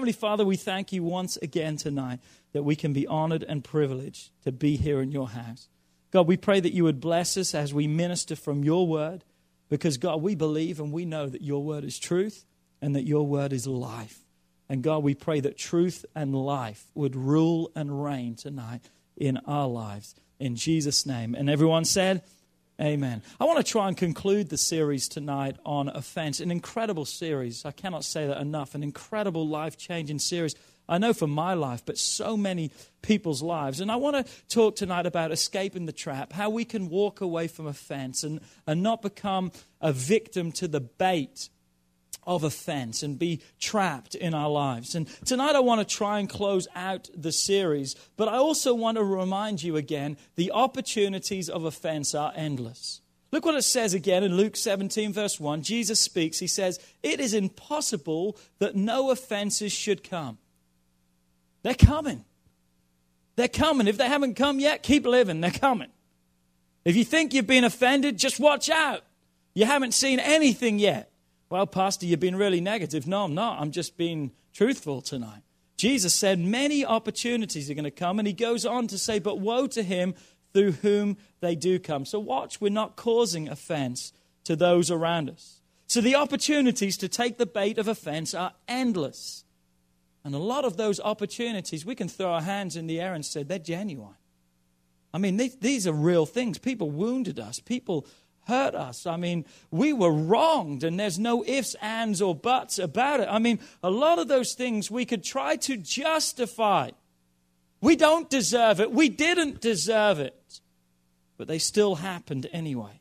Heavenly Father, we thank you once again tonight that we can be honored and privileged to be here in your house. God, we pray that you would bless us as we minister from your word, because God, we believe and we know that your word is truth and that your word is life. And God, we pray that truth and life would rule and reign tonight in our lives. In Jesus' name. And everyone said, Amen. I want to try and conclude the series tonight on offense. An incredible series. I cannot say that enough. An incredible life changing series. I know for my life, but so many people's lives. And I want to talk tonight about escaping the trap, how we can walk away from offense and, and not become a victim to the bait of offense and be trapped in our lives. And tonight I want to try and close out the series, but I also want to remind you again the opportunities of offense are endless. Look what it says again in Luke 17, verse 1. Jesus speaks. He says, It is impossible that no offenses should come. They're coming. They're coming. If they haven't come yet, keep living. They're coming. If you think you've been offended, just watch out. You haven't seen anything yet. Well, Pastor, you've been really negative. No, I'm not. I'm just being truthful tonight. Jesus said many opportunities are going to come, and he goes on to say, But woe to him through whom they do come. So watch, we're not causing offense to those around us. So the opportunities to take the bait of offense are endless. And a lot of those opportunities, we can throw our hands in the air and say, they're genuine. I mean, these, these are real things. People wounded us, people hurt us. I mean, we were wronged, and there's no ifs, ands, or buts about it. I mean, a lot of those things we could try to justify. We don't deserve it. We didn't deserve it. But they still happened anyway.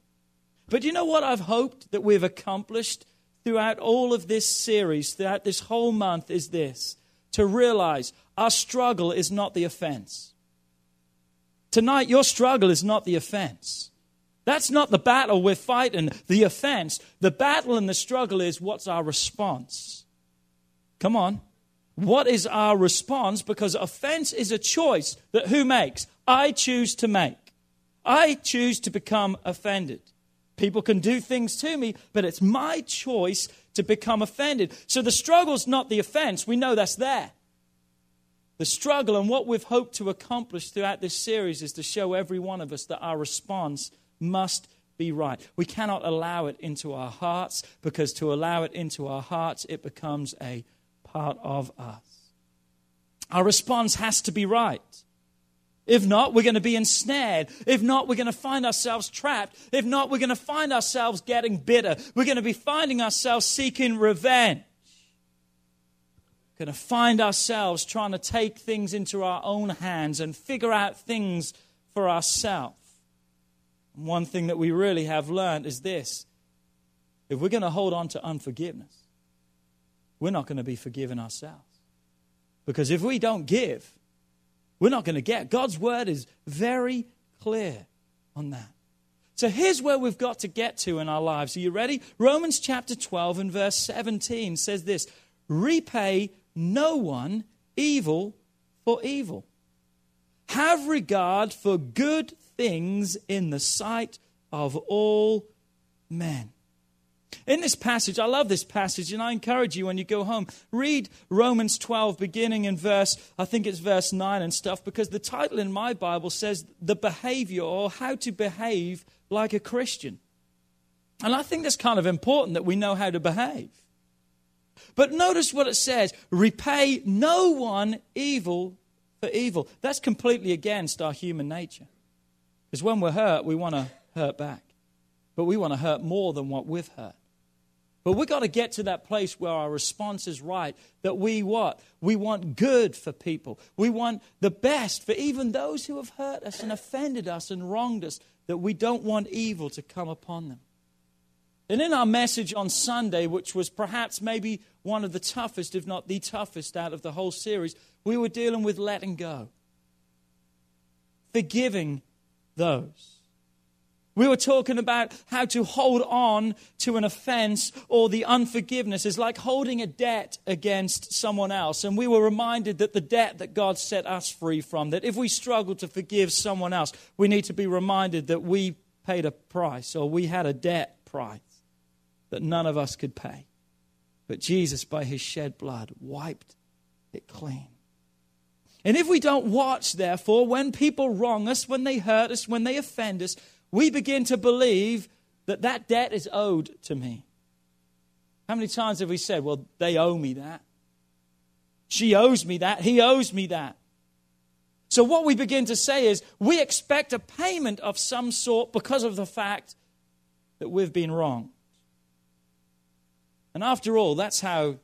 But you know what I've hoped that we've accomplished throughout all of this series, throughout this whole month, is this to realize our struggle is not the offense. Tonight, your struggle is not the offense. That's not the battle we're fighting, the offense. The battle and the struggle is what's our response? Come on. What is our response? Because offense is a choice that who makes? I choose to make. I choose to become offended. People can do things to me, but it's my choice to become offended. So the struggle's not the offense. We know that's there. The struggle and what we've hoped to accomplish throughout this series is to show every one of us that our response must be right. We cannot allow it into our hearts because to allow it into our hearts, it becomes a part of us. Our response has to be right. If not, we're going to be ensnared. If not, we're going to find ourselves trapped. If not, we're going to find ourselves getting bitter. We're going to be finding ourselves seeking revenge. We're going to find ourselves trying to take things into our own hands and figure out things for ourselves. One thing that we really have learned is this if we're going to hold on to unforgiveness, we're not going to be forgiven ourselves. Because if we don't give, we're not going to get. God's word is very clear on that. So here's where we've got to get to in our lives. Are you ready? Romans chapter 12 and verse 17 says this Repay no one evil for evil. Have regard for good things in the sight of all men. In this passage, I love this passage, and I encourage you when you go home, read Romans 12, beginning in verse, I think it's verse 9 and stuff, because the title in my Bible says the behavior or how to behave like a Christian. And I think that's kind of important that we know how to behave. But notice what it says repay no one evil for evil. That's completely against our human nature. Because when we're hurt, we want to hurt back. but we want to hurt more than what we've hurt. But we've got to get to that place where our response is right. That we what? We want good for people. We want the best for even those who have hurt us and offended us and wronged us. That we don't want evil to come upon them. And in our message on Sunday, which was perhaps maybe one of the toughest, if not the toughest, out of the whole series, we were dealing with letting go, forgiving those. We were talking about how to hold on to an offense or the unforgiveness is like holding a debt against someone else. And we were reminded that the debt that God set us free from, that if we struggle to forgive someone else, we need to be reminded that we paid a price or we had a debt price that none of us could pay. But Jesus, by his shed blood, wiped it clean. And if we don't watch, therefore, when people wrong us, when they hurt us, when they offend us, we begin to believe that that debt is owed to me. How many times have we said, well, they owe me that? She owes me that. He owes me that. So, what we begin to say is, we expect a payment of some sort because of the fact that we've been wrong. And after all, that's how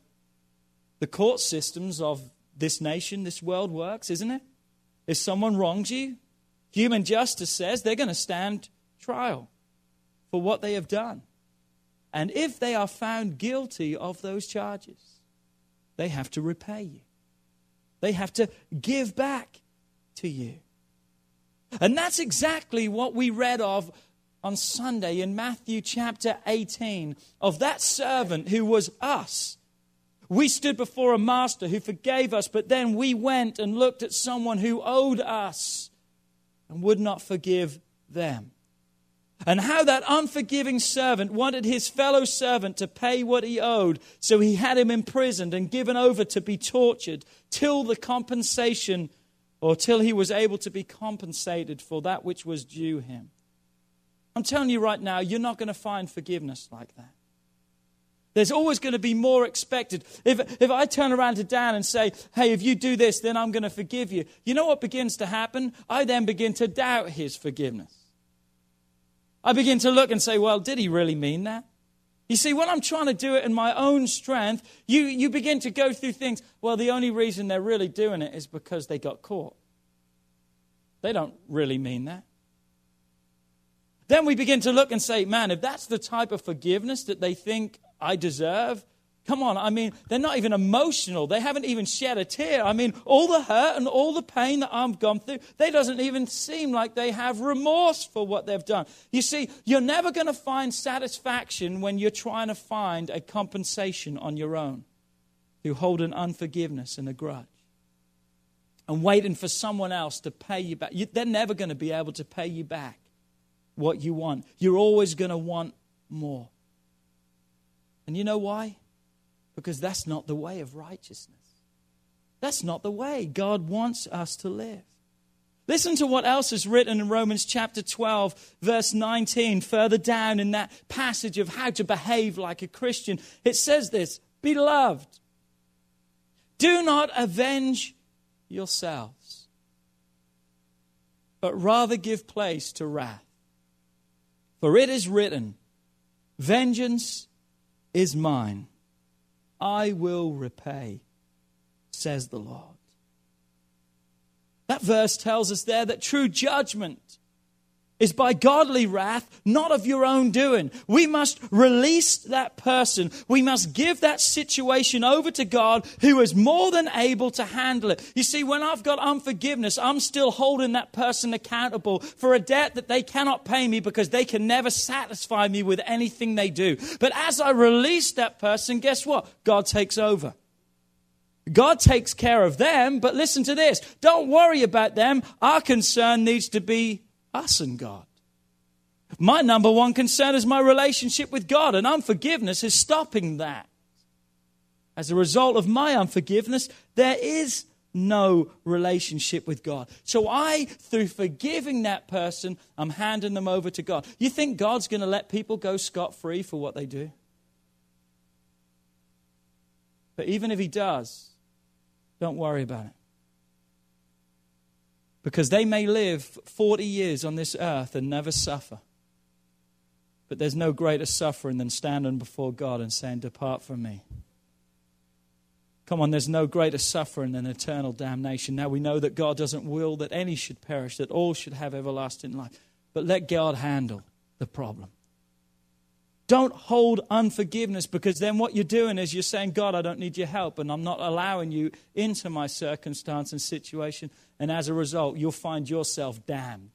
the court systems of this nation, this world works, isn't it? If someone wrongs you, human justice says they're going to stand trial for what they have done. And if they are found guilty of those charges, they have to repay you. They have to give back to you. And that's exactly what we read of on Sunday in Matthew chapter 18 of that servant who was us. We stood before a master who forgave us, but then we went and looked at someone who owed us and would not forgive them. And how that unforgiving servant wanted his fellow servant to pay what he owed, so he had him imprisoned and given over to be tortured till the compensation or till he was able to be compensated for that which was due him. I'm telling you right now, you're not going to find forgiveness like that. There's always going to be more expected. If, if I turn around to Dan and say, hey, if you do this, then I'm going to forgive you, you know what begins to happen? I then begin to doubt his forgiveness. I begin to look and say, well, did he really mean that? You see, when I'm trying to do it in my own strength, you, you begin to go through things. Well, the only reason they're really doing it is because they got caught. They don't really mean that. Then we begin to look and say, man, if that's the type of forgiveness that they think I deserve, come on. I mean, they're not even emotional. They haven't even shed a tear. I mean, all the hurt and all the pain that I've gone through, they doesn't even seem like they have remorse for what they've done. You see, you're never going to find satisfaction when you're trying to find a compensation on your own through holding unforgiveness and a grudge and waiting for someone else to pay you back. You, they're never going to be able to pay you back what you want. You're always going to want more. And you know why? Because that's not the way of righteousness. That's not the way God wants us to live. Listen to what else is written in Romans chapter 12, verse 19, further down in that passage of how to behave like a Christian. It says this Beloved, do not avenge yourselves, but rather give place to wrath. For it is written, Vengeance is mine, I will repay, says the Lord. That verse tells us there that true judgment is by godly wrath, not of your own doing. We must release that person. We must give that situation over to God who is more than able to handle it. You see, when I've got unforgiveness, I'm still holding that person accountable for a debt that they cannot pay me because they can never satisfy me with anything they do. But as I release that person, guess what? God takes over. God takes care of them, but listen to this. Don't worry about them. Our concern needs to be us and God. My number one concern is my relationship with God, and unforgiveness is stopping that. As a result of my unforgiveness, there is no relationship with God. So I, through forgiving that person, I'm handing them over to God. You think God's going to let people go scot free for what they do? But even if He does, don't worry about it because they may live 40 years on this earth and never suffer. But there's no greater suffering than standing before God and saying, Depart from me. Come on, there's no greater suffering than eternal damnation. Now we know that God doesn't will that any should perish, that all should have everlasting life. But let God handle the problem. Don't hold unforgiveness because then what you're doing is you're saying, God, I don't need your help and I'm not allowing you into my circumstance and situation. And as a result, you'll find yourself damned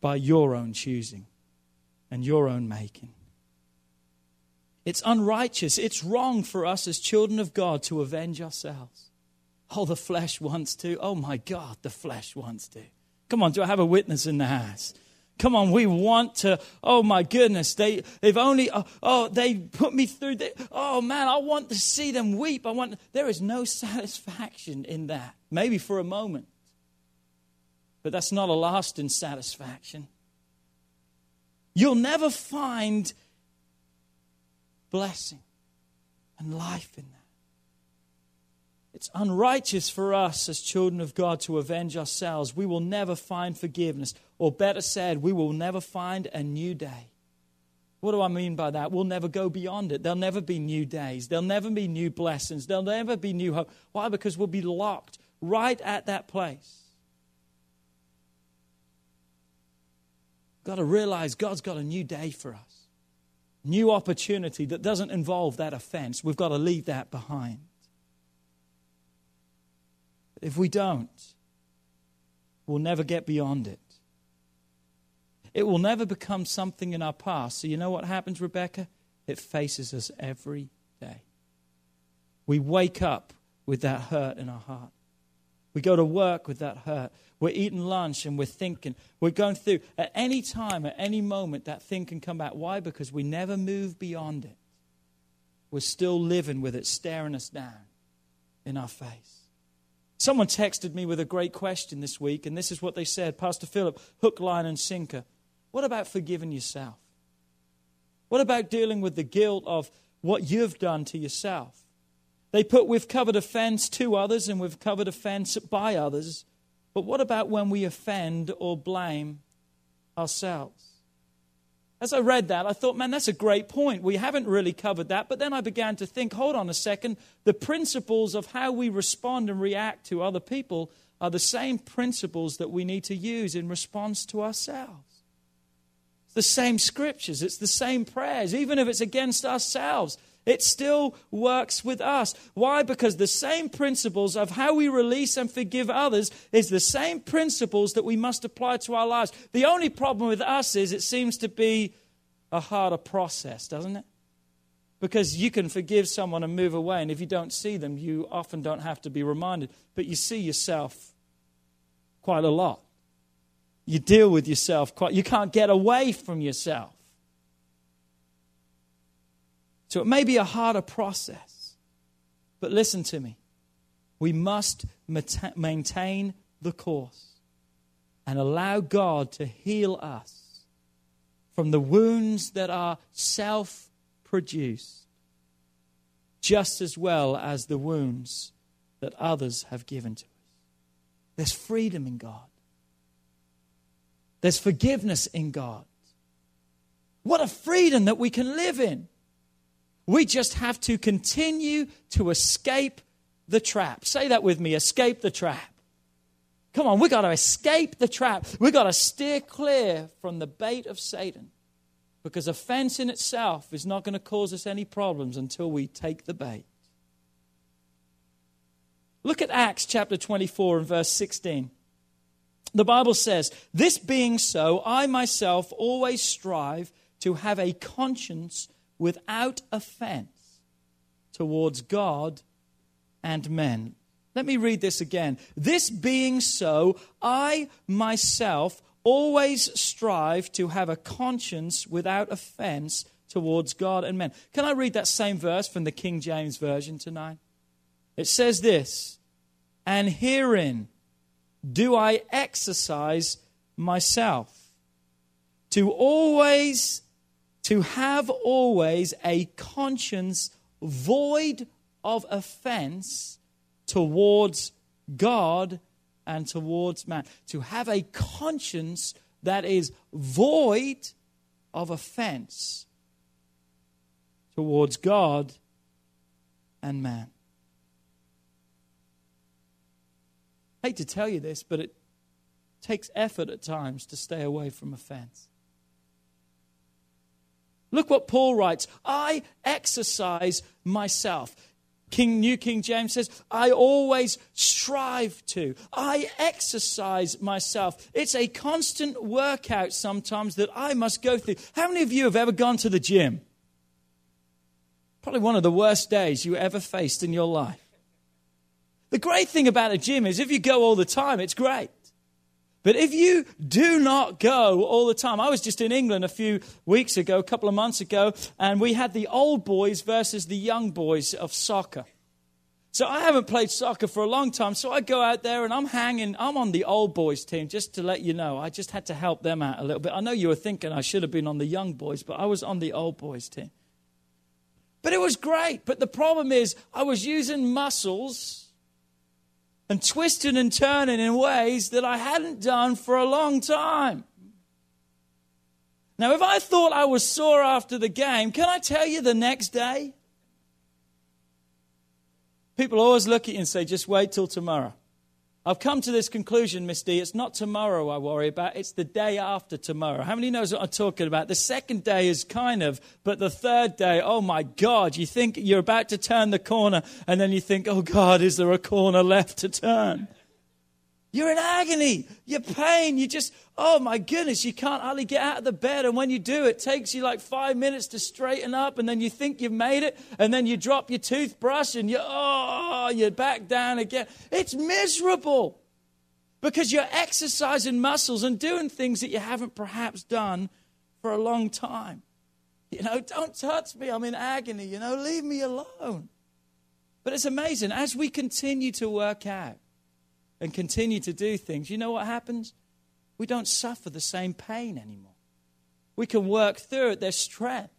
by your own choosing and your own making. It's unrighteous. It's wrong for us as children of God to avenge ourselves. Oh, the flesh wants to. Oh, my God, the flesh wants to. Come on, do I have a witness in the house? Come on, we want to. Oh my goodness, they they've only. Oh, oh they put me through. The, oh man, I want to see them weep. I want. There is no satisfaction in that. Maybe for a moment, but that's not a lasting satisfaction. You'll never find blessing and life in that. It's unrighteous for us as children of God to avenge ourselves. We will never find forgiveness. Or better said, we will never find a new day. What do I mean by that? We'll never go beyond it. There'll never be new days. There'll never be new blessings. There'll never be new hope. Why? Because we'll be locked right at that place. Got to realize God's got a new day for us new opportunity that doesn't involve that offense. We've got to leave that behind. If we don't, we'll never get beyond it. It will never become something in our past. So, you know what happens, Rebecca? It faces us every day. We wake up with that hurt in our heart. We go to work with that hurt. We're eating lunch and we're thinking. We're going through. At any time, at any moment, that thing can come back. Why? Because we never move beyond it. We're still living with it staring us down in our face. Someone texted me with a great question this week, and this is what they said Pastor Philip, hook, line, and sinker. What about forgiving yourself? What about dealing with the guilt of what you've done to yourself? They put, We've covered offense to others and we've covered offense by others. But what about when we offend or blame ourselves? As I read that, I thought, man, that's a great point. We haven't really covered that. But then I began to think, hold on a second. The principles of how we respond and react to other people are the same principles that we need to use in response to ourselves. The same scriptures, it's the same prayers, even if it's against ourselves. It still works with us. Why? Because the same principles of how we release and forgive others is the same principles that we must apply to our lives. The only problem with us is it seems to be a harder process, doesn't it? Because you can forgive someone and move away, and if you don't see them, you often don't have to be reminded. But you see yourself quite a lot. You deal with yourself quite, you can't get away from yourself. So it may be a harder process. But listen to me. We must maintain the course and allow God to heal us from the wounds that are self produced, just as well as the wounds that others have given to us. There's freedom in God, there's forgiveness in God. What a freedom that we can live in. We just have to continue to escape the trap. Say that with me escape the trap. Come on, we've got to escape the trap. We've got to steer clear from the bait of Satan because offense in itself is not going to cause us any problems until we take the bait. Look at Acts chapter 24 and verse 16. The Bible says, This being so, I myself always strive to have a conscience without offense towards God and men. Let me read this again. This being so, I myself always strive to have a conscience without offense towards God and men. Can I read that same verse from the King James Version tonight? It says this And herein do I exercise myself to always to have always a conscience void of offense towards God and towards man. To have a conscience that is void of offense towards God and man. I hate to tell you this, but it takes effort at times to stay away from offense. Look what Paul writes I exercise myself. King New King James says, I always strive to. I exercise myself. It's a constant workout sometimes that I must go through. How many of you have ever gone to the gym? Probably one of the worst days you ever faced in your life. The great thing about a gym is if you go all the time, it's great. But if you do not go all the time, I was just in England a few weeks ago, a couple of months ago, and we had the old boys versus the young boys of soccer. So I haven't played soccer for a long time, so I go out there and I'm hanging, I'm on the old boys team, just to let you know. I just had to help them out a little bit. I know you were thinking I should have been on the young boys, but I was on the old boys team. But it was great. But the problem is, I was using muscles and twisting and turning in ways that I hadn't done for a long time. Now, if I thought I was sore after the game, can I tell you the next day? People always look at you and say, just wait till tomorrow. I've come to this conclusion, Miss D. It's not tomorrow I worry about, it's the day after tomorrow. How many knows what I'm talking about? The second day is kind of, but the third day, oh my God, you think you're about to turn the corner, and then you think, oh God, is there a corner left to turn? You're in agony. You're pain. You just, oh my goodness, you can't hardly get out of the bed. And when you do, it takes you like five minutes to straighten up. And then you think you've made it. And then you drop your toothbrush and you, oh, you're back down again. It's miserable because you're exercising muscles and doing things that you haven't perhaps done for a long time. You know, don't touch me. I'm in agony. You know, leave me alone. But it's amazing as we continue to work out and continue to do things, you know what happens? We don't suffer the same pain anymore. We can work through it. There's strength.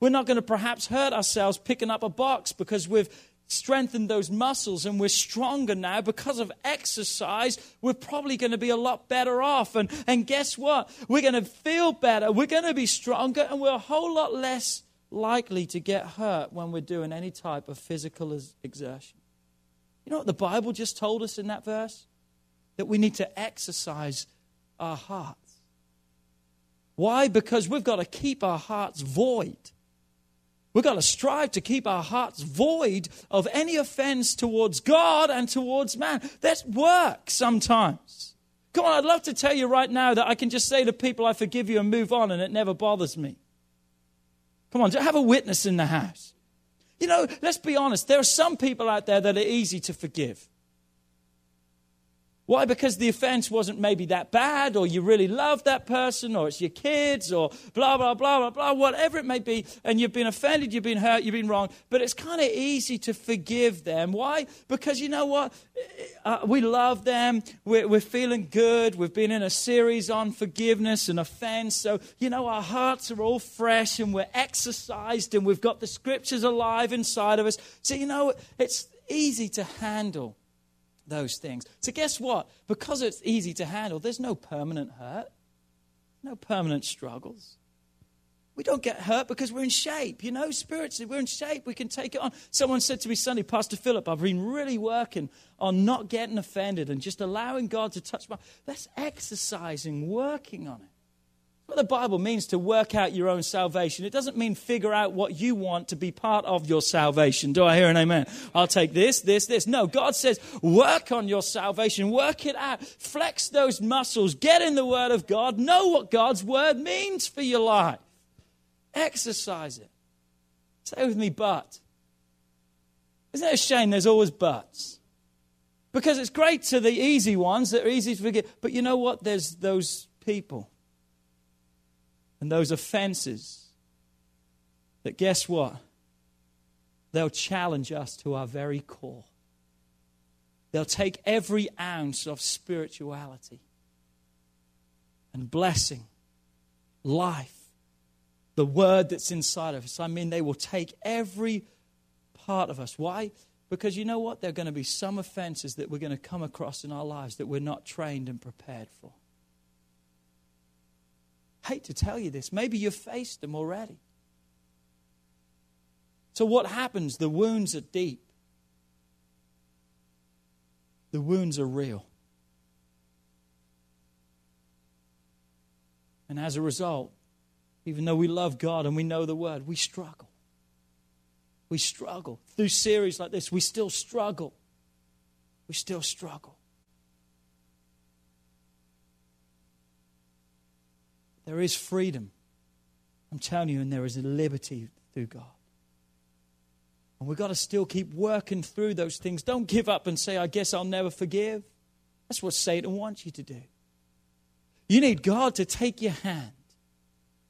We're not going to perhaps hurt ourselves picking up a box because we've strengthened those muscles and we're stronger now because of exercise. We're probably going to be a lot better off. And, and guess what? We're going to feel better. We're going to be stronger and we're a whole lot less likely to get hurt when we're doing any type of physical exertion. You know what the Bible just told us in that verse? That we need to exercise our hearts. Why? Because we've got to keep our hearts void. We've got to strive to keep our hearts void of any offense towards God and towards man. That's work sometimes. Come on, I'd love to tell you right now that I can just say to people, I forgive you and move on, and it never bothers me. Come on, have a witness in the house. You know, let's be honest, there are some people out there that are easy to forgive. Why? Because the offense wasn't maybe that bad, or you really love that person, or it's your kids, or blah, blah, blah, blah, blah, whatever it may be, and you've been offended, you've been hurt, you've been wrong, but it's kind of easy to forgive them. Why? Because you know what? Uh, we love them, we're, we're feeling good, we've been in a series on forgiveness and offense, so, you know, our hearts are all fresh, and we're exercised, and we've got the scriptures alive inside of us. So, you know, it's easy to handle those things. So, guess what? Because it's easy to handle, there's no permanent hurt, no permanent struggles. We don't get hurt because we're in shape, you know, spiritually, we're in shape. We can take it on. Someone said to me Sunday, Pastor Philip, I've been really working on not getting offended and just allowing God to touch my. That's exercising, working on it what the Bible means to work out your own salvation. It doesn't mean figure out what you want to be part of your salvation. Do I hear an amen? I'll take this, this, this. No, God says work on your salvation, work it out, flex those muscles, get in the Word of God, know what God's Word means for your life, exercise it. Say with me, but. Isn't it a shame there's always buts? Because it's great to the easy ones that are easy to forget, but you know what? There's those people and those offenses that guess what? They'll challenge us to our very core. They'll take every ounce of spirituality and blessing, life, the word that's inside of us. I mean, they will take every part of us. Why? Because you know what? There are going to be some offenses that we're going to come across in our lives that we're not trained and prepared for. Hate to tell you this. Maybe you've faced them already. So, what happens? The wounds are deep, the wounds are real. And as a result, even though we love God and we know the word, we struggle. We struggle. Through series like this, we still struggle. We still struggle. There is freedom. I'm telling you, and there is liberty through God. And we've got to still keep working through those things. Don't give up and say, I guess I'll never forgive. That's what Satan wants you to do. You need God to take your hand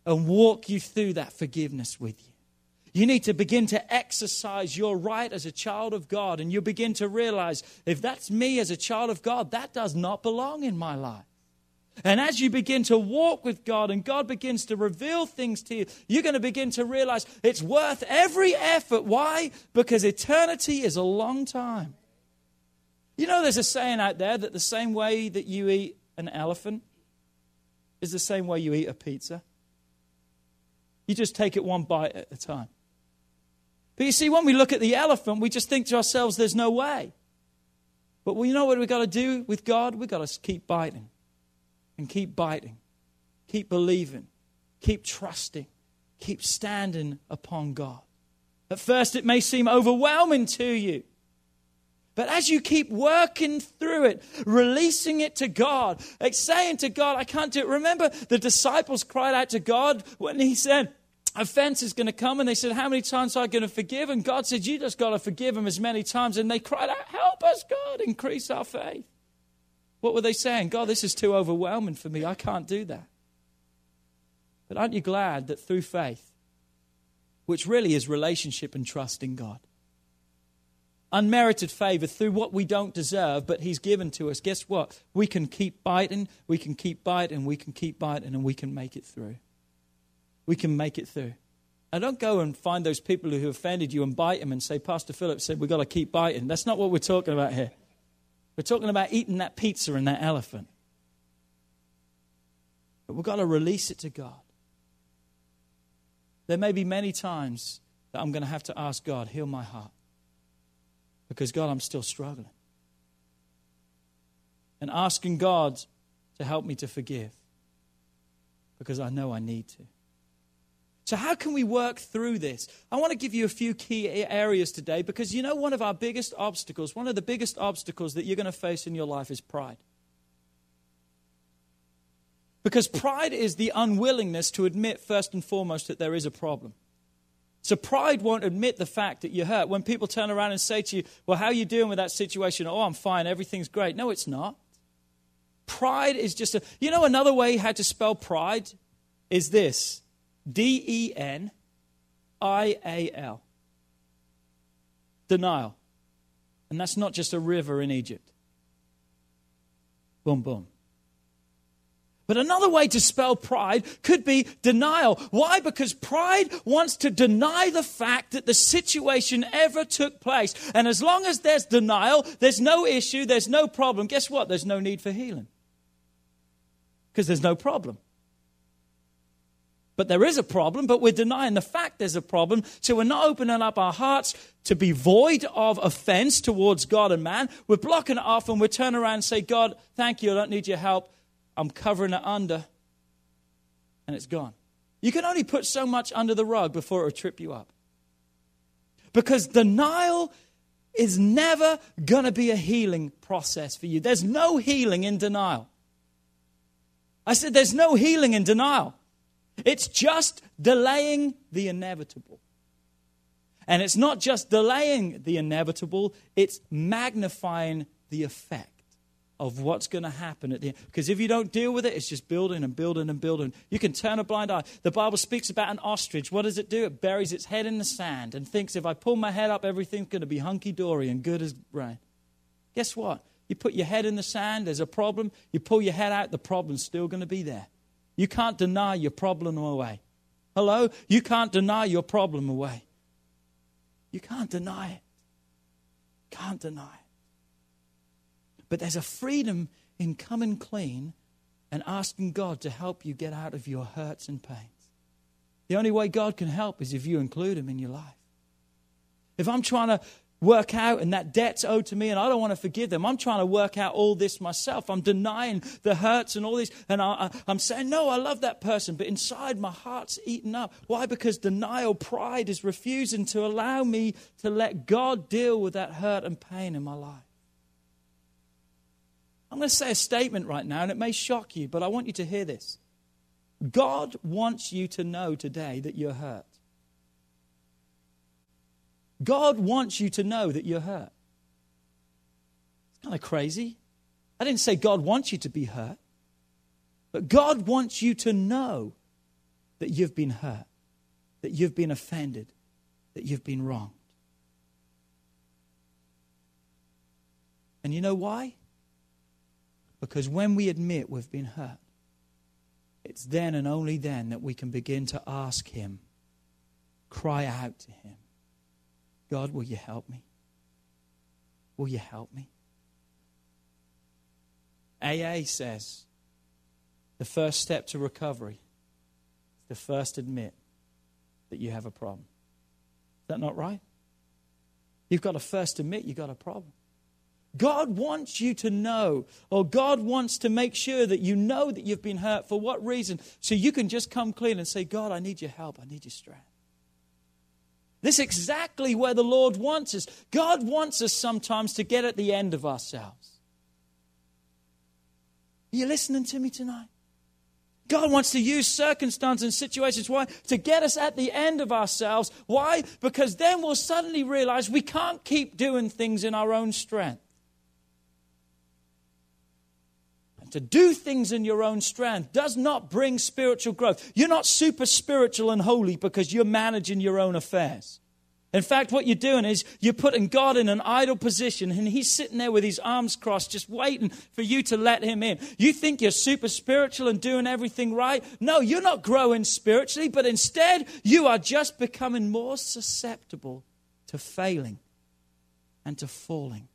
and walk you through that forgiveness with you. You need to begin to exercise your right as a child of God, and you begin to realize if that's me as a child of God, that does not belong in my life. And as you begin to walk with God and God begins to reveal things to you, you're going to begin to realize it's worth every effort. Why? Because eternity is a long time. You know, there's a saying out there that the same way that you eat an elephant is the same way you eat a pizza. You just take it one bite at a time. But you see, when we look at the elephant, we just think to ourselves, there's no way. But well, you know what we've got to do with God? We've got to keep biting and keep biting, keep believing, keep trusting, keep standing upon God. At first, it may seem overwhelming to you. But as you keep working through it, releasing it to God, like saying to God, I can't do it. Remember, the disciples cried out to God when He said, offense is going to come. And they said, How many times are I going to forgive? And God said, You just got to forgive them as many times. And they cried out, Help us, God, increase our faith. What were they saying? God, this is too overwhelming for me. I can't do that. But aren't you glad that through faith, which really is relationship and trust in God, unmerited favor through what we don't deserve, but He's given to us, guess what? We can keep biting, we can keep biting, we can keep biting, and we can make it through. We can make it through. Now, don't go and find those people who offended you and bite them and say, Pastor Philip said we've got to keep biting. That's not what we're talking about here. We're talking about eating that pizza and that elephant. But we've got to release it to God. There may be many times that I'm going to have to ask God, heal my heart. Because, God, I'm still struggling. And asking God to help me to forgive. Because I know I need to. So, how can we work through this? I want to give you a few key areas today because you know, one of our biggest obstacles, one of the biggest obstacles that you're going to face in your life is pride. Because pride is the unwillingness to admit, first and foremost, that there is a problem. So pride won't admit the fact that you're hurt. When people turn around and say to you, Well, how are you doing with that situation? Oh, I'm fine, everything's great. No, it's not. Pride is just a. You know, another way how to spell pride is this D E N I A L. Denial. And that's not just a river in Egypt. Boom, boom. But another way to spell pride could be denial. Why? Because pride wants to deny the fact that the situation ever took place. And as long as there's denial, there's no issue, there's no problem. Guess what? There's no need for healing. Because there's no problem. But there is a problem, but we're denying the fact there's a problem. So we're not opening up our hearts to be void of offense towards God and man. We're blocking it off and we turn around and say, God, thank you, I don't need your help. I'm covering it under. And it's gone. You can only put so much under the rug before it will trip you up. Because denial is never going to be a healing process for you. There's no healing in denial. I said, there's no healing in denial. It's just delaying the inevitable. And it's not just delaying the inevitable, it's magnifying the effect of what's going to happen at the end. Because if you don't deal with it, it's just building and building and building. You can turn a blind eye. The Bible speaks about an ostrich. What does it do? It buries its head in the sand and thinks if I pull my head up, everything's going to be hunky dory and good as rain. Guess what? You put your head in the sand, there's a problem. You pull your head out, the problem's still going to be there. You can't deny your problem away. Hello? You can't deny your problem away. You can't deny it. Can't deny it. But there's a freedom in coming clean and asking God to help you get out of your hurts and pains. The only way God can help is if you include Him in your life. If I'm trying to work out and that debt's owed to me and I don't want to forgive them, I'm trying to work out all this myself. I'm denying the hurts and all this. And I, am saying, no, I love that person. But inside my heart's eaten up. Why? Because denial, pride is refusing to allow me to let God deal with that hurt and pain in my life. I'm going to say a statement right now, and it may shock you, but I want you to hear this. God wants you to know today that you're hurt. God wants you to know that you're hurt. It's kind of crazy. I didn't say God wants you to be hurt, but God wants you to know that you've been hurt, that you've been offended, that you've been wronged. And you know why? Because when we admit we've been hurt, it's then and only then that we can begin to ask Him, cry out to Him, God, will you help me? Will you help me? AA says the first step to recovery is to first admit that you have a problem. Is that not right? You've got to first admit you've got a problem. God wants you to know, or God wants to make sure that you know that you've been hurt. For what reason? So you can just come clean and say, God, I need your help. I need your strength. This is exactly where the Lord wants us. God wants us sometimes to get at the end of ourselves. Are you listening to me tonight? God wants to use circumstances and situations. Why? To get us at the end of ourselves. Why? Because then we'll suddenly realize we can't keep doing things in our own strength. And to do things in your own strength does not bring spiritual growth. You're not super spiritual and holy because you're managing your own affairs. In fact, what you're doing is you're putting God in an idle position and He's sitting there with His arms crossed, just waiting for you to let Him in. You think you're super spiritual and doing everything right? No, you're not growing spiritually, but instead you are just becoming more susceptible to failing and to falling.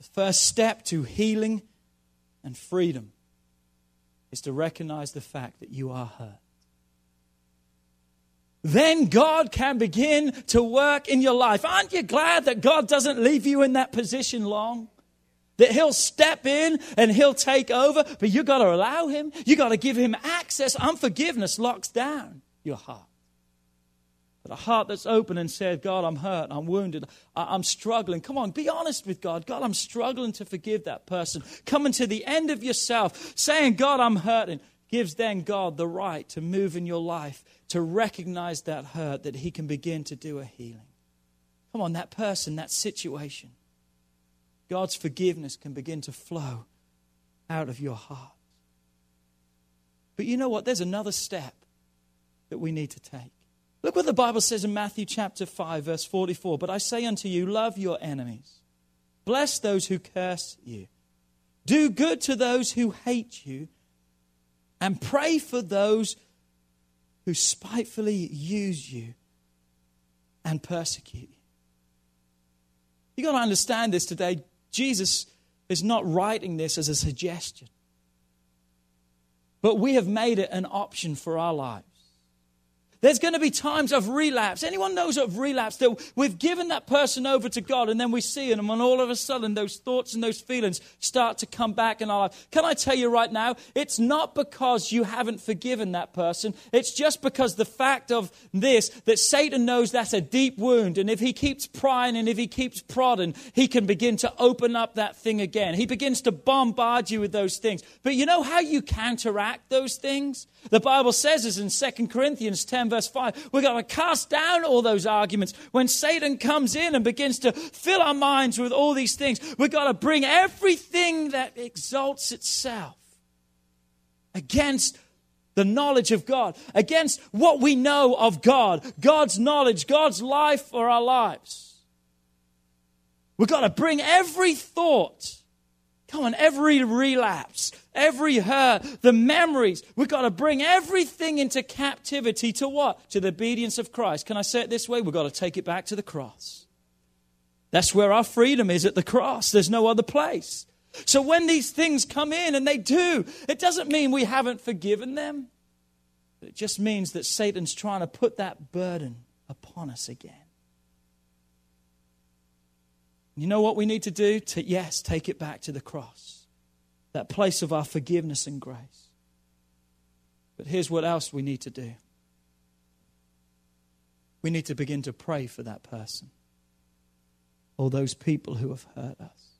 The first step to healing and freedom is to recognize the fact that you are hurt. Then God can begin to work in your life. Aren't you glad that God doesn't leave you in that position long? That He'll step in and He'll take over, but you've got to allow Him. You've got to give Him access. Unforgiveness locks down your heart. But a heart that's open and said, God, I'm hurt, I'm wounded, I'm struggling. Come on, be honest with God. God, I'm struggling to forgive that person. Coming to the end of yourself, saying, God, I'm hurting, gives then God the right to move in your life, to recognize that hurt, that He can begin to do a healing. Come on, that person, that situation. God's forgiveness can begin to flow out of your heart. But you know what? There's another step that we need to take. Look what the Bible says in Matthew chapter 5, verse 44. But I say unto you, love your enemies, bless those who curse you, do good to those who hate you, and pray for those who spitefully use you and persecute you. You've got to understand this today. Jesus is not writing this as a suggestion, but we have made it an option for our lives. There's going to be times of relapse. Anyone knows of relapse that we've given that person over to God and then we see them and all of a sudden those thoughts and those feelings start to come back in our life. Can I tell you right now, it's not because you haven't forgiven that person. It's just because the fact of this, that Satan knows that's a deep wound. And if he keeps prying and if he keeps prodding, he can begin to open up that thing again. He begins to bombard you with those things. But you know how you counteract those things? The Bible says is in 2 Corinthians 10 verse 5, We've got to cast down all those arguments. When Satan comes in and begins to fill our minds with all these things, we've got to bring everything that exalts itself against the knowledge of God, against what we know of God, God's knowledge, God's life for our lives. We've got to bring every thought Come on, every relapse, every hurt, the memories, we've got to bring everything into captivity to what? To the obedience of Christ. Can I say it this way? We've got to take it back to the cross. That's where our freedom is at the cross. There's no other place. So when these things come in, and they do, it doesn't mean we haven't forgiven them. It just means that Satan's trying to put that burden upon us again. You know what we need to do? To, yes, take it back to the cross, that place of our forgiveness and grace. But here's what else we need to do we need to begin to pray for that person or those people who have hurt us.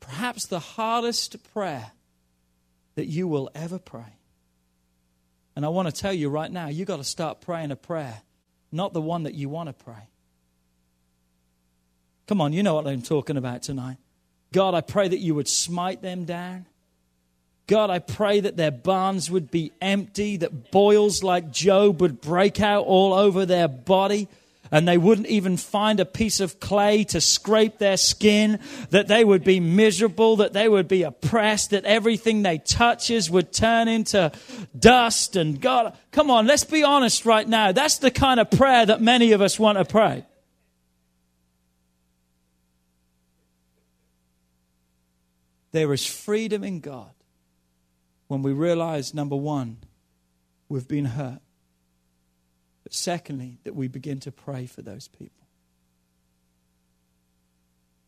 Perhaps the hardest prayer that you will ever pray. And I want to tell you right now, you've got to start praying a prayer, not the one that you want to pray. Come on, you know what I'm talking about tonight. God, I pray that you would smite them down. God, I pray that their barns would be empty, that boils like Job would break out all over their body, and they wouldn't even find a piece of clay to scrape their skin, that they would be miserable, that they would be oppressed, that everything they touches would turn into dust. And God, come on, let's be honest right now. That's the kind of prayer that many of us want to pray. There is freedom in God when we realize, number one, we've been hurt. But secondly, that we begin to pray for those people.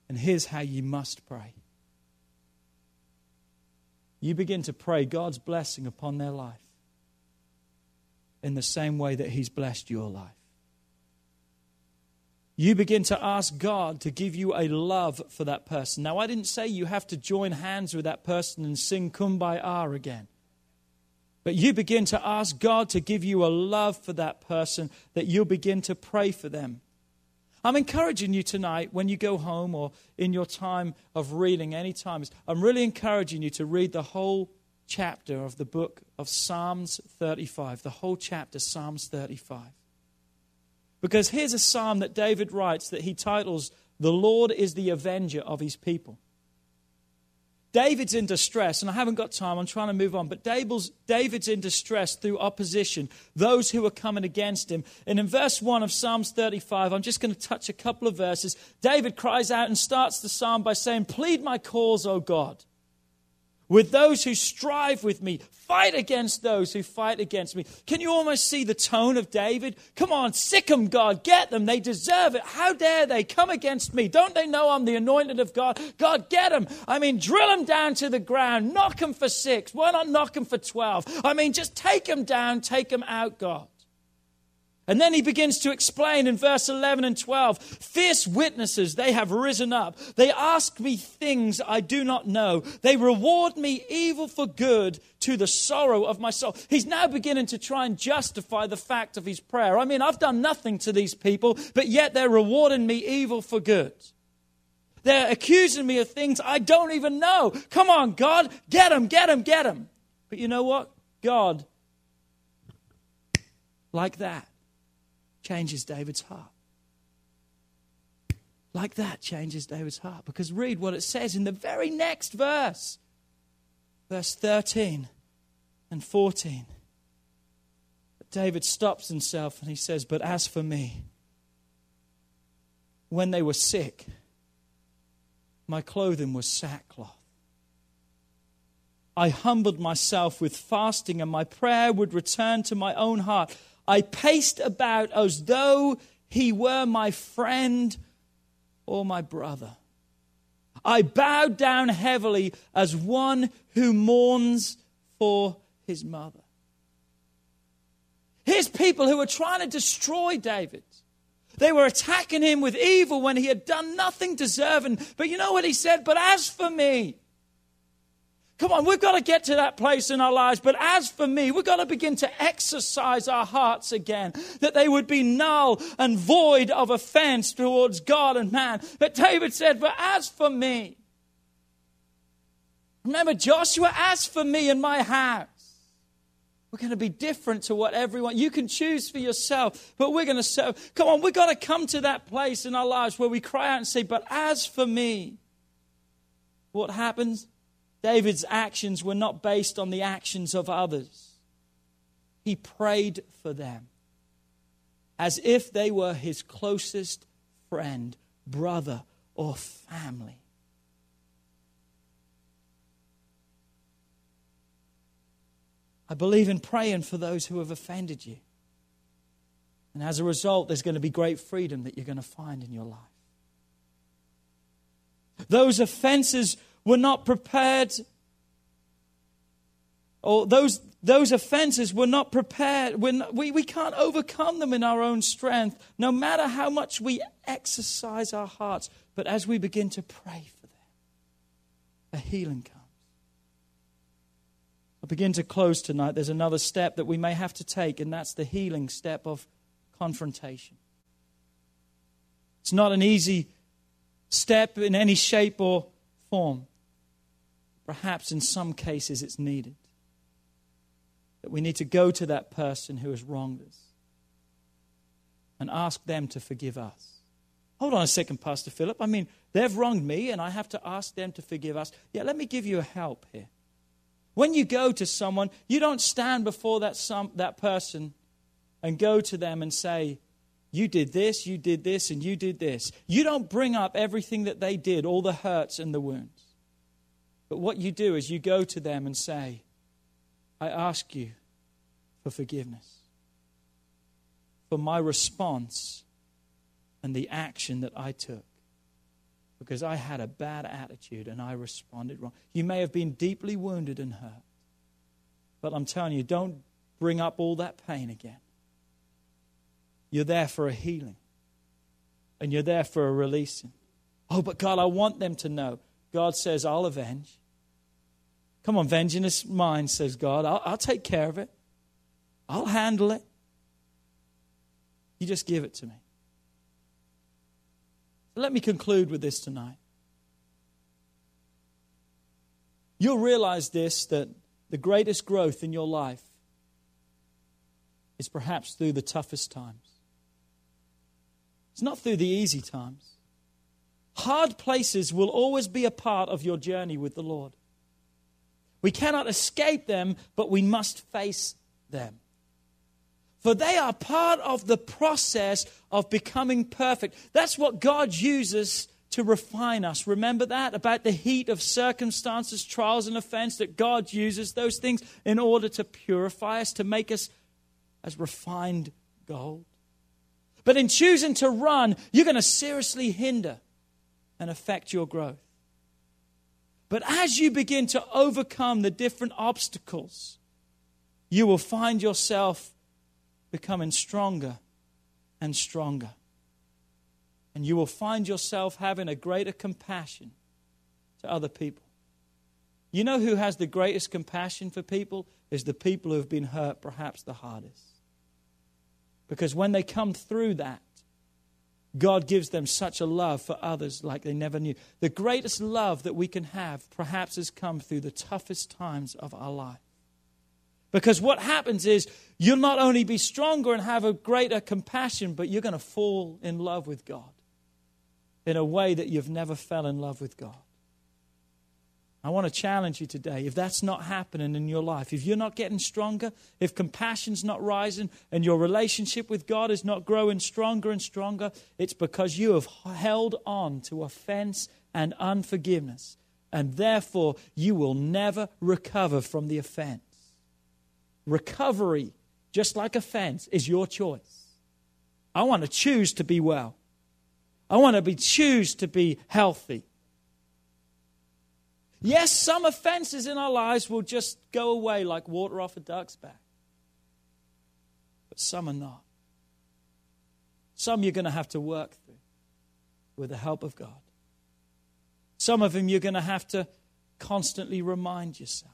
And here's how you must pray you begin to pray God's blessing upon their life in the same way that He's blessed your life. You begin to ask God to give you a love for that person. Now, I didn't say you have to join hands with that person and sing Kumbaya again. But you begin to ask God to give you a love for that person that you'll begin to pray for them. I'm encouraging you tonight when you go home or in your time of reading, any times, I'm really encouraging you to read the whole chapter of the book of Psalms 35, the whole chapter, Psalms 35. Because here's a psalm that David writes that he titles, The Lord is the Avenger of His People. David's in distress, and I haven't got time, I'm trying to move on, but David's in distress through opposition, those who are coming against him. And in verse 1 of Psalms 35, I'm just going to touch a couple of verses. David cries out and starts the psalm by saying, Plead my cause, O God with those who strive with me. Fight against those who fight against me. Can you almost see the tone of David? Come on, sick them, God. Get them. They deserve it. How dare they come against me? Don't they know I'm the anointed of God? God, get them. I mean, drill them down to the ground. Knock them for six. Why not knock them for 12? I mean, just take them down. Take them out, God. And then he begins to explain in verse 11 and 12 fierce witnesses, they have risen up. They ask me things I do not know. They reward me evil for good to the sorrow of my soul. He's now beginning to try and justify the fact of his prayer. I mean, I've done nothing to these people, but yet they're rewarding me evil for good. They're accusing me of things I don't even know. Come on, God, get them, get them, get them. But you know what? God, like that, changes David's heart. Like that changes David's heart. Because read what it says in the very next verse, verse 13 and 14. David stops himself and he says, But as for me, when they were sick, my clothing was sackcloth. I humbled myself with fasting, and my prayer would return to my own heart. I paced about as though he were my friend or my brother. I bowed down heavily as one who mourns for his mother. Here's people who were trying to destroy David. They were attacking him with evil when he had done nothing deserving. But you know what he said? But as for me, Come on, we've got to get to that place in our lives. But as for me, we've got to begin to exercise our hearts again, that they would be null and void of offense towards God and man. But David said, But as for me, remember Joshua, as for me and my house, we're going to be different to what everyone, you can choose for yourself, but we're going to serve. Come on, we've got to come to that place in our lives where we cry out and say, But as for me, what happens? David's actions were not based on the actions of others. He prayed for them as if they were his closest friend, brother, or family. I believe in praying for those who have offended you. And as a result, there's going to be great freedom that you're going to find in your life. Those offenses were not prepared, or those, those offenses were not prepared. We're not, we, we can't overcome them in our own strength, no matter how much we exercise our hearts. But as we begin to pray for them, a healing comes. I begin to close tonight. There's another step that we may have to take, and that's the healing step of confrontation. It's not an easy step in any shape or form. Perhaps in some cases it's needed. That we need to go to that person who has wronged us and ask them to forgive us. Hold on a second, Pastor Philip. I mean, they've wronged me and I have to ask them to forgive us. Yeah, let me give you a help here. When you go to someone, you don't stand before that, some, that person and go to them and say, You did this, you did this, and you did this. You don't bring up everything that they did, all the hurts and the wounds. But what you do is you go to them and say, I ask you for forgiveness, for my response and the action that I took. Because I had a bad attitude and I responded wrong. You may have been deeply wounded and hurt. But I'm telling you, don't bring up all that pain again. You're there for a healing. And you're there for a releasing. Oh, but God, I want them to know. God says, I'll avenge. Come on, vengeance is mine, says God. I'll, I'll take care of it. I'll handle it. You just give it to me. Let me conclude with this tonight. You'll realize this that the greatest growth in your life is perhaps through the toughest times. It's not through the easy times. Hard places will always be a part of your journey with the Lord. We cannot escape them, but we must face them. For they are part of the process of becoming perfect. That's what God uses to refine us. Remember that about the heat of circumstances, trials, and offense, that God uses those things in order to purify us, to make us as refined gold. But in choosing to run, you're going to seriously hinder and affect your growth. But as you begin to overcome the different obstacles, you will find yourself becoming stronger and stronger. And you will find yourself having a greater compassion to other people. You know who has the greatest compassion for people? Is the people who have been hurt perhaps the hardest. Because when they come through that, God gives them such a love for others like they never knew. The greatest love that we can have perhaps has come through the toughest times of our life. Because what happens is you'll not only be stronger and have a greater compassion, but you're going to fall in love with God in a way that you've never fell in love with God. I want to challenge you today. If that's not happening in your life, if you're not getting stronger, if compassion's not rising, and your relationship with God is not growing stronger and stronger, it's because you have held on to offense and unforgiveness. And therefore, you will never recover from the offense. Recovery, just like offense, is your choice. I want to choose to be well. I want to be choose to be healthy. Yes, some offenses in our lives will just go away like water off a duck's back. But some are not. Some you're going to have to work through with the help of God. Some of them you're going to have to constantly remind yourself.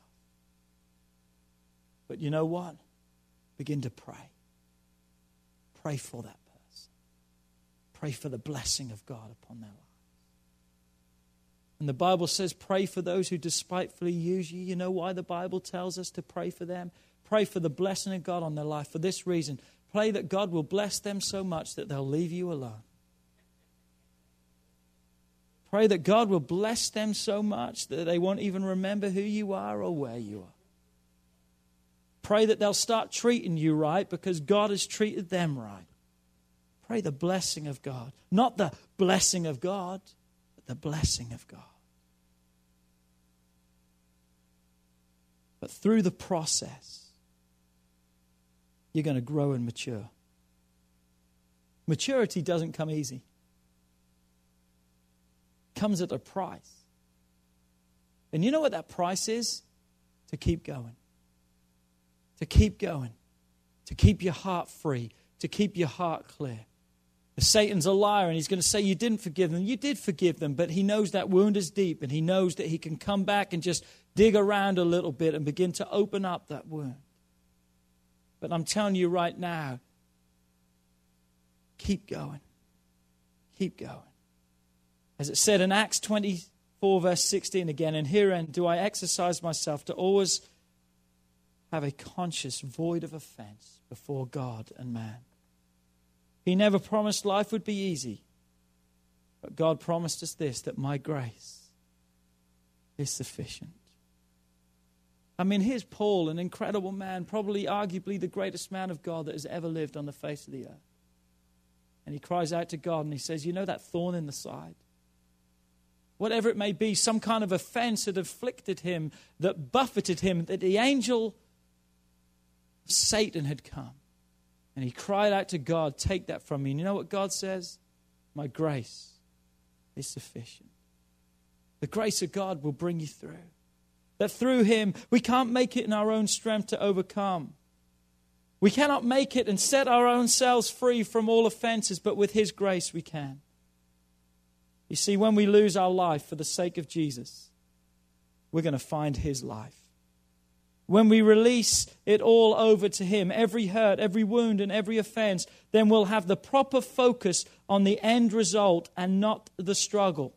But you know what? Begin to pray. Pray for that person. Pray for the blessing of God upon their life. And the Bible says, pray for those who despitefully use you. You know why the Bible tells us to pray for them? Pray for the blessing of God on their life for this reason. Pray that God will bless them so much that they'll leave you alone. Pray that God will bless them so much that they won't even remember who you are or where you are. Pray that they'll start treating you right because God has treated them right. Pray the blessing of God, not the blessing of God the blessing of God. But through the process, you're going to grow and mature. Maturity doesn't come easy. It comes at a price. And you know what that price is? To keep going. To keep going. To keep your heart free. To keep your heart clear. Satan's a liar and he's going to say you didn't forgive them. You did forgive them, but he knows that wound is deep and he knows that he can come back and just dig around a little bit and begin to open up that wound. But I'm telling you right now, keep going. Keep going. As it said in Acts 24, verse 16 again, and herein do I exercise myself to always have a conscious void of offense before God and man. He never promised life would be easy. But God promised us this that my grace is sufficient. I mean, here's Paul, an incredible man, probably arguably the greatest man of God that has ever lived on the face of the earth. And he cries out to God and he says, You know that thorn in the side? Whatever it may be, some kind of offense that afflicted him, that buffeted him, that the angel Satan had come. And he cried out to God, Take that from me. And you know what God says? My grace is sufficient. The grace of God will bring you through. That through him, we can't make it in our own strength to overcome. We cannot make it and set our own selves free from all offenses, but with his grace we can. You see, when we lose our life for the sake of Jesus, we're going to find his life. When we release it all over to Him, every hurt, every wound, and every offense, then we'll have the proper focus on the end result and not the struggle.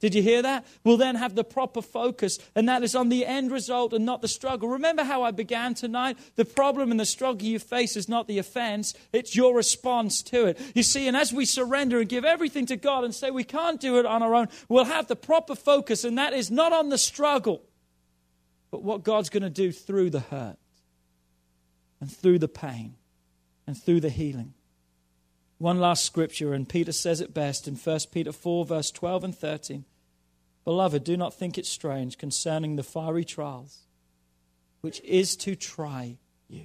Did you hear that? We'll then have the proper focus, and that is on the end result and not the struggle. Remember how I began tonight? The problem and the struggle you face is not the offense, it's your response to it. You see, and as we surrender and give everything to God and say we can't do it on our own, we'll have the proper focus, and that is not on the struggle but what God's going to do through the hurt and through the pain and through the healing. One last scripture, and Peter says it best in 1 Peter 4, verse 12 and 13. Beloved, do not think it strange concerning the fiery trials, which is to try you,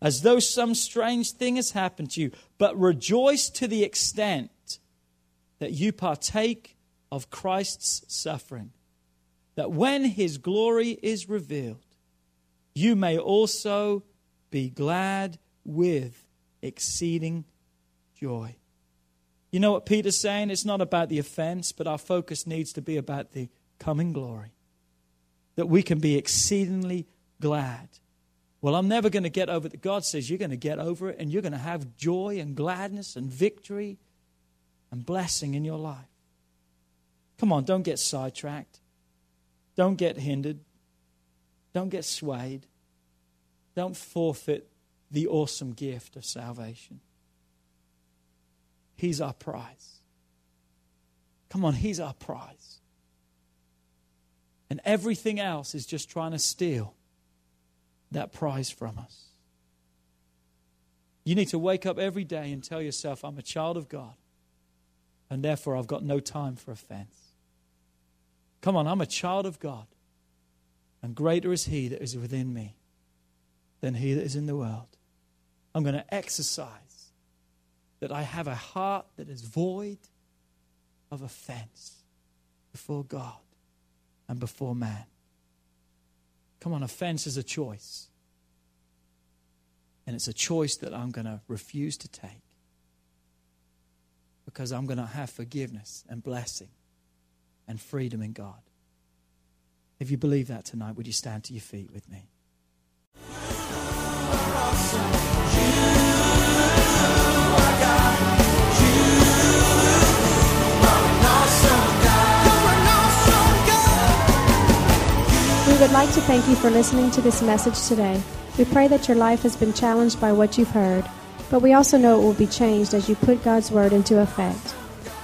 as though some strange thing has happened to you, but rejoice to the extent that you partake of Christ's suffering that when his glory is revealed, you may also be glad with exceeding joy. You know what Peter's saying? It's not about the offense, but our focus needs to be about the coming glory. That we can be exceedingly glad. Well, I'm never going to get over it. God says you're going to get over it and you're going to have joy and gladness and victory and blessing in your life. Come on, don't get sidetracked. Don't get hindered. Don't get swayed. Don't forfeit the awesome gift of salvation. He's our prize. Come on, He's our prize. And everything else is just trying to steal that prize from us. You need to wake up every day and tell yourself, I'm a child of God, and therefore I've got no time for offense. Come on, I'm a child of God. And greater is He that is within me than He that is in the world. I'm going to exercise that I have a heart that is void of offense before God and before man. Come on, offense is a choice. And it's a choice that I'm going to refuse to take because I'm going to have forgiveness and blessing and freedom in God. If you believe that tonight, would you stand to your feet with me? We would like to thank you for listening to this message today. We pray that your life has been challenged by what you've heard, but we also know it will be changed as you put God's Word into effect.